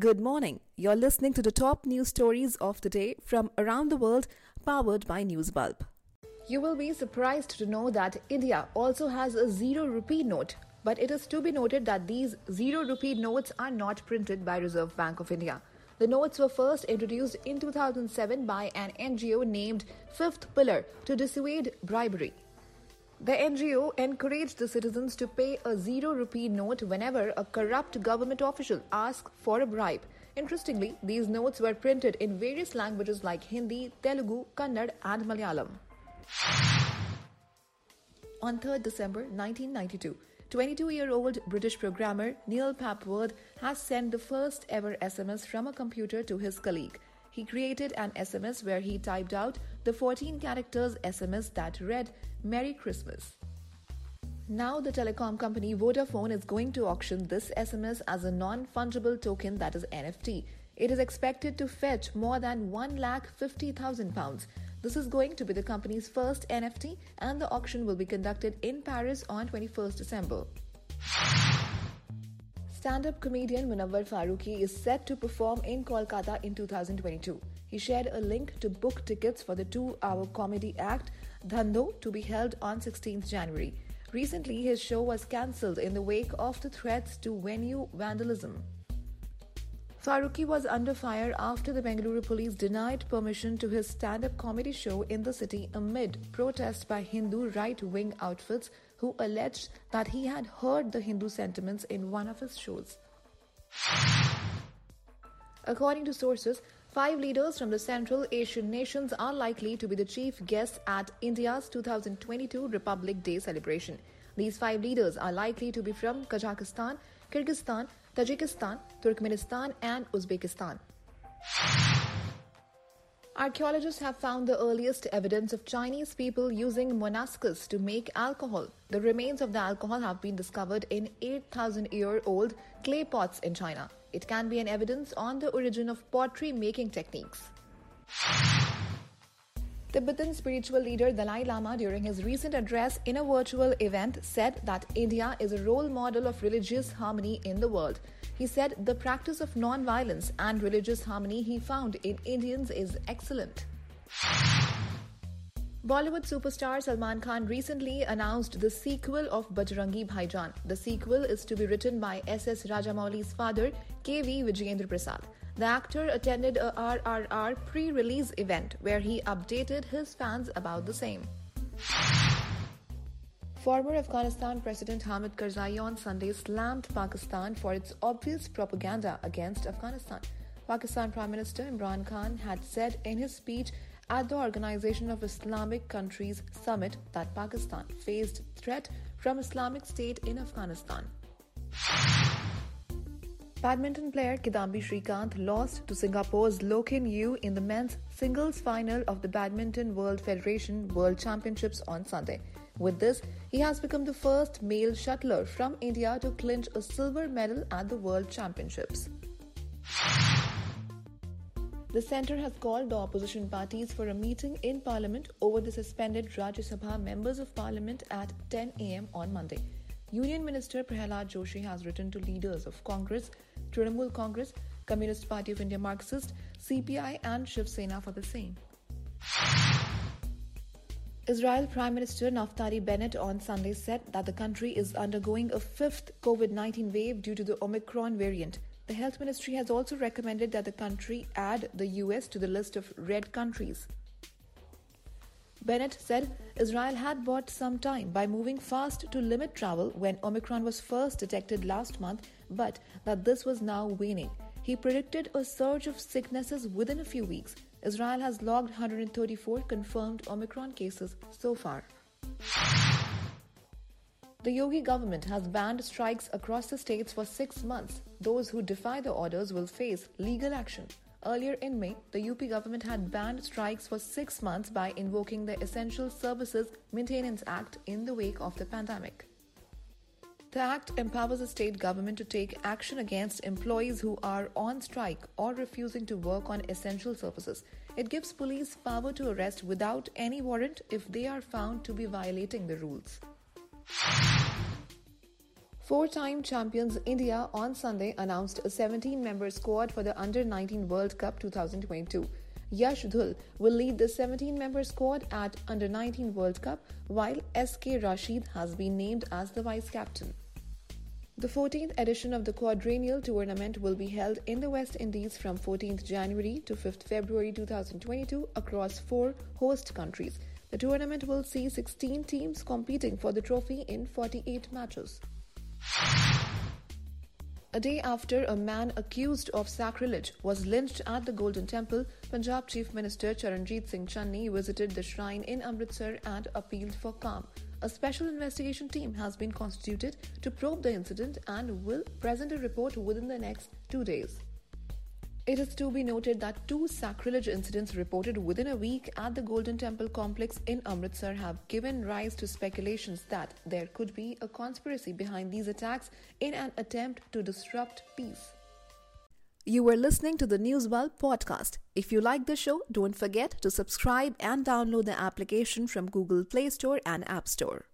Good morning. You're listening to the top news stories of the day from around the world, powered by Newsbulb. You will be surprised to know that India also has a zero rupee note, but it is to be noted that these zero rupee notes are not printed by Reserve Bank of India. The notes were first introduced in 2007 by an NGO named Fifth Pillar to dissuade bribery. The NGO encouraged the citizens to pay a zero rupee note whenever a corrupt government official asks for a bribe. Interestingly, these notes were printed in various languages like Hindi, Telugu, Kannada, and Malayalam. On 3rd December 1992, 22 year old British programmer Neil Papworth has sent the first ever SMS from a computer to his colleague. He created an SMS where he typed out the 14 characters SMS that read Merry Christmas. Now, the telecom company Vodafone is going to auction this SMS as a non fungible token that is NFT. It is expected to fetch more than 1,50,000 pounds. This is going to be the company's first NFT, and the auction will be conducted in Paris on 21st December. Stand up comedian Munawar Faruqui is set to perform in Kolkata in 2022. He shared a link to book tickets for the two hour comedy act Dhandho to be held on 16th January. Recently, his show was cancelled in the wake of the threats to venue vandalism. Faruqui was under fire after the Bengaluru police denied permission to his stand up comedy show in the city amid protests by Hindu right wing outfits who alleged that he had heard the Hindu sentiments in one of his shows. According to sources, five leaders from the Central Asian nations are likely to be the chief guests at India's 2022 Republic Day celebration. These five leaders are likely to be from Kazakhstan, Kyrgyzstan, Tajikistan, Turkmenistan, and Uzbekistan. Archaeologists have found the earliest evidence of Chinese people using monascus to make alcohol. The remains of the alcohol have been discovered in 8,000 year old clay pots in China. It can be an evidence on the origin of pottery making techniques. Tibetan spiritual leader Dalai Lama, during his recent address in a virtual event, said that India is a role model of religious harmony in the world. He said the practice of non violence and religious harmony he found in Indians is excellent. Bollywood superstar Salman Khan recently announced the sequel of Bajrangi Bhaijaan. The sequel is to be written by S.S. Rajamouli's father, K.V. Vijayendra Prasad. The actor attended a RRR pre release event where he updated his fans about the same. Former Afghanistan President Hamid Karzai on Sunday slammed Pakistan for its obvious propaganda against Afghanistan. Pakistan Prime Minister Imran Khan had said in his speech at the Organization of Islamic Countries Summit that Pakistan faced threat from Islamic State in Afghanistan. Badminton player Kidambi Srikanth lost to Singapore's Loh Kean Yew in the men's singles final of the Badminton World Federation World Championships on Sunday. With this, he has become the first male shuttler from India to clinch a silver medal at the World Championships. The centre has called the opposition parties for a meeting in Parliament over the suspended Rajya Sabha members of Parliament at 10 am on Monday. Union Minister Prahalad Joshi has written to leaders of Congress, Trinamool Congress, Communist Party of India Marxist, CPI, and Shiv Sena for the same. Israel Prime Minister Naftali Bennett on Sunday said that the country is undergoing a fifth COVID 19 wave due to the Omicron variant. The health ministry has also recommended that the country add the US to the list of red countries. Bennett said Israel had bought some time by moving fast to limit travel when Omicron was first detected last month, but that this was now waning. He predicted a surge of sicknesses within a few weeks. Israel has logged 134 confirmed Omicron cases so far. The Yogi government has banned strikes across the states for six months. Those who defy the orders will face legal action. Earlier in May, the UP government had banned strikes for six months by invoking the Essential Services Maintenance Act in the wake of the pandemic. The Act empowers the state government to take action against employees who are on strike or refusing to work on essential services. It gives police power to arrest without any warrant if they are found to be violating the rules. Four time champions India on Sunday announced a 17 member squad for the Under 19 World Cup 2022. Yash Dhul will lead the 17 member squad at Under 19 World Cup, while SK Rashid has been named as the vice captain. The 14th edition of the quadrennial tournament will be held in the West Indies from 14th January to 5th February 2022 across four host countries. The tournament will see 16 teams competing for the trophy in 48 matches. A day after a man accused of sacrilege was lynched at the Golden Temple, Punjab Chief Minister Charanjit Singh Channi visited the shrine in Amritsar and appealed for calm. A special investigation team has been constituted to probe the incident and will present a report within the next two days. It is to be noted that two sacrilege incidents reported within a week at the Golden Temple complex in Amritsar have given rise to speculations that there could be a conspiracy behind these attacks in an attempt to disrupt peace. You were listening to the Newsbulb podcast. If you like the show, don't forget to subscribe and download the application from Google Play Store and App Store.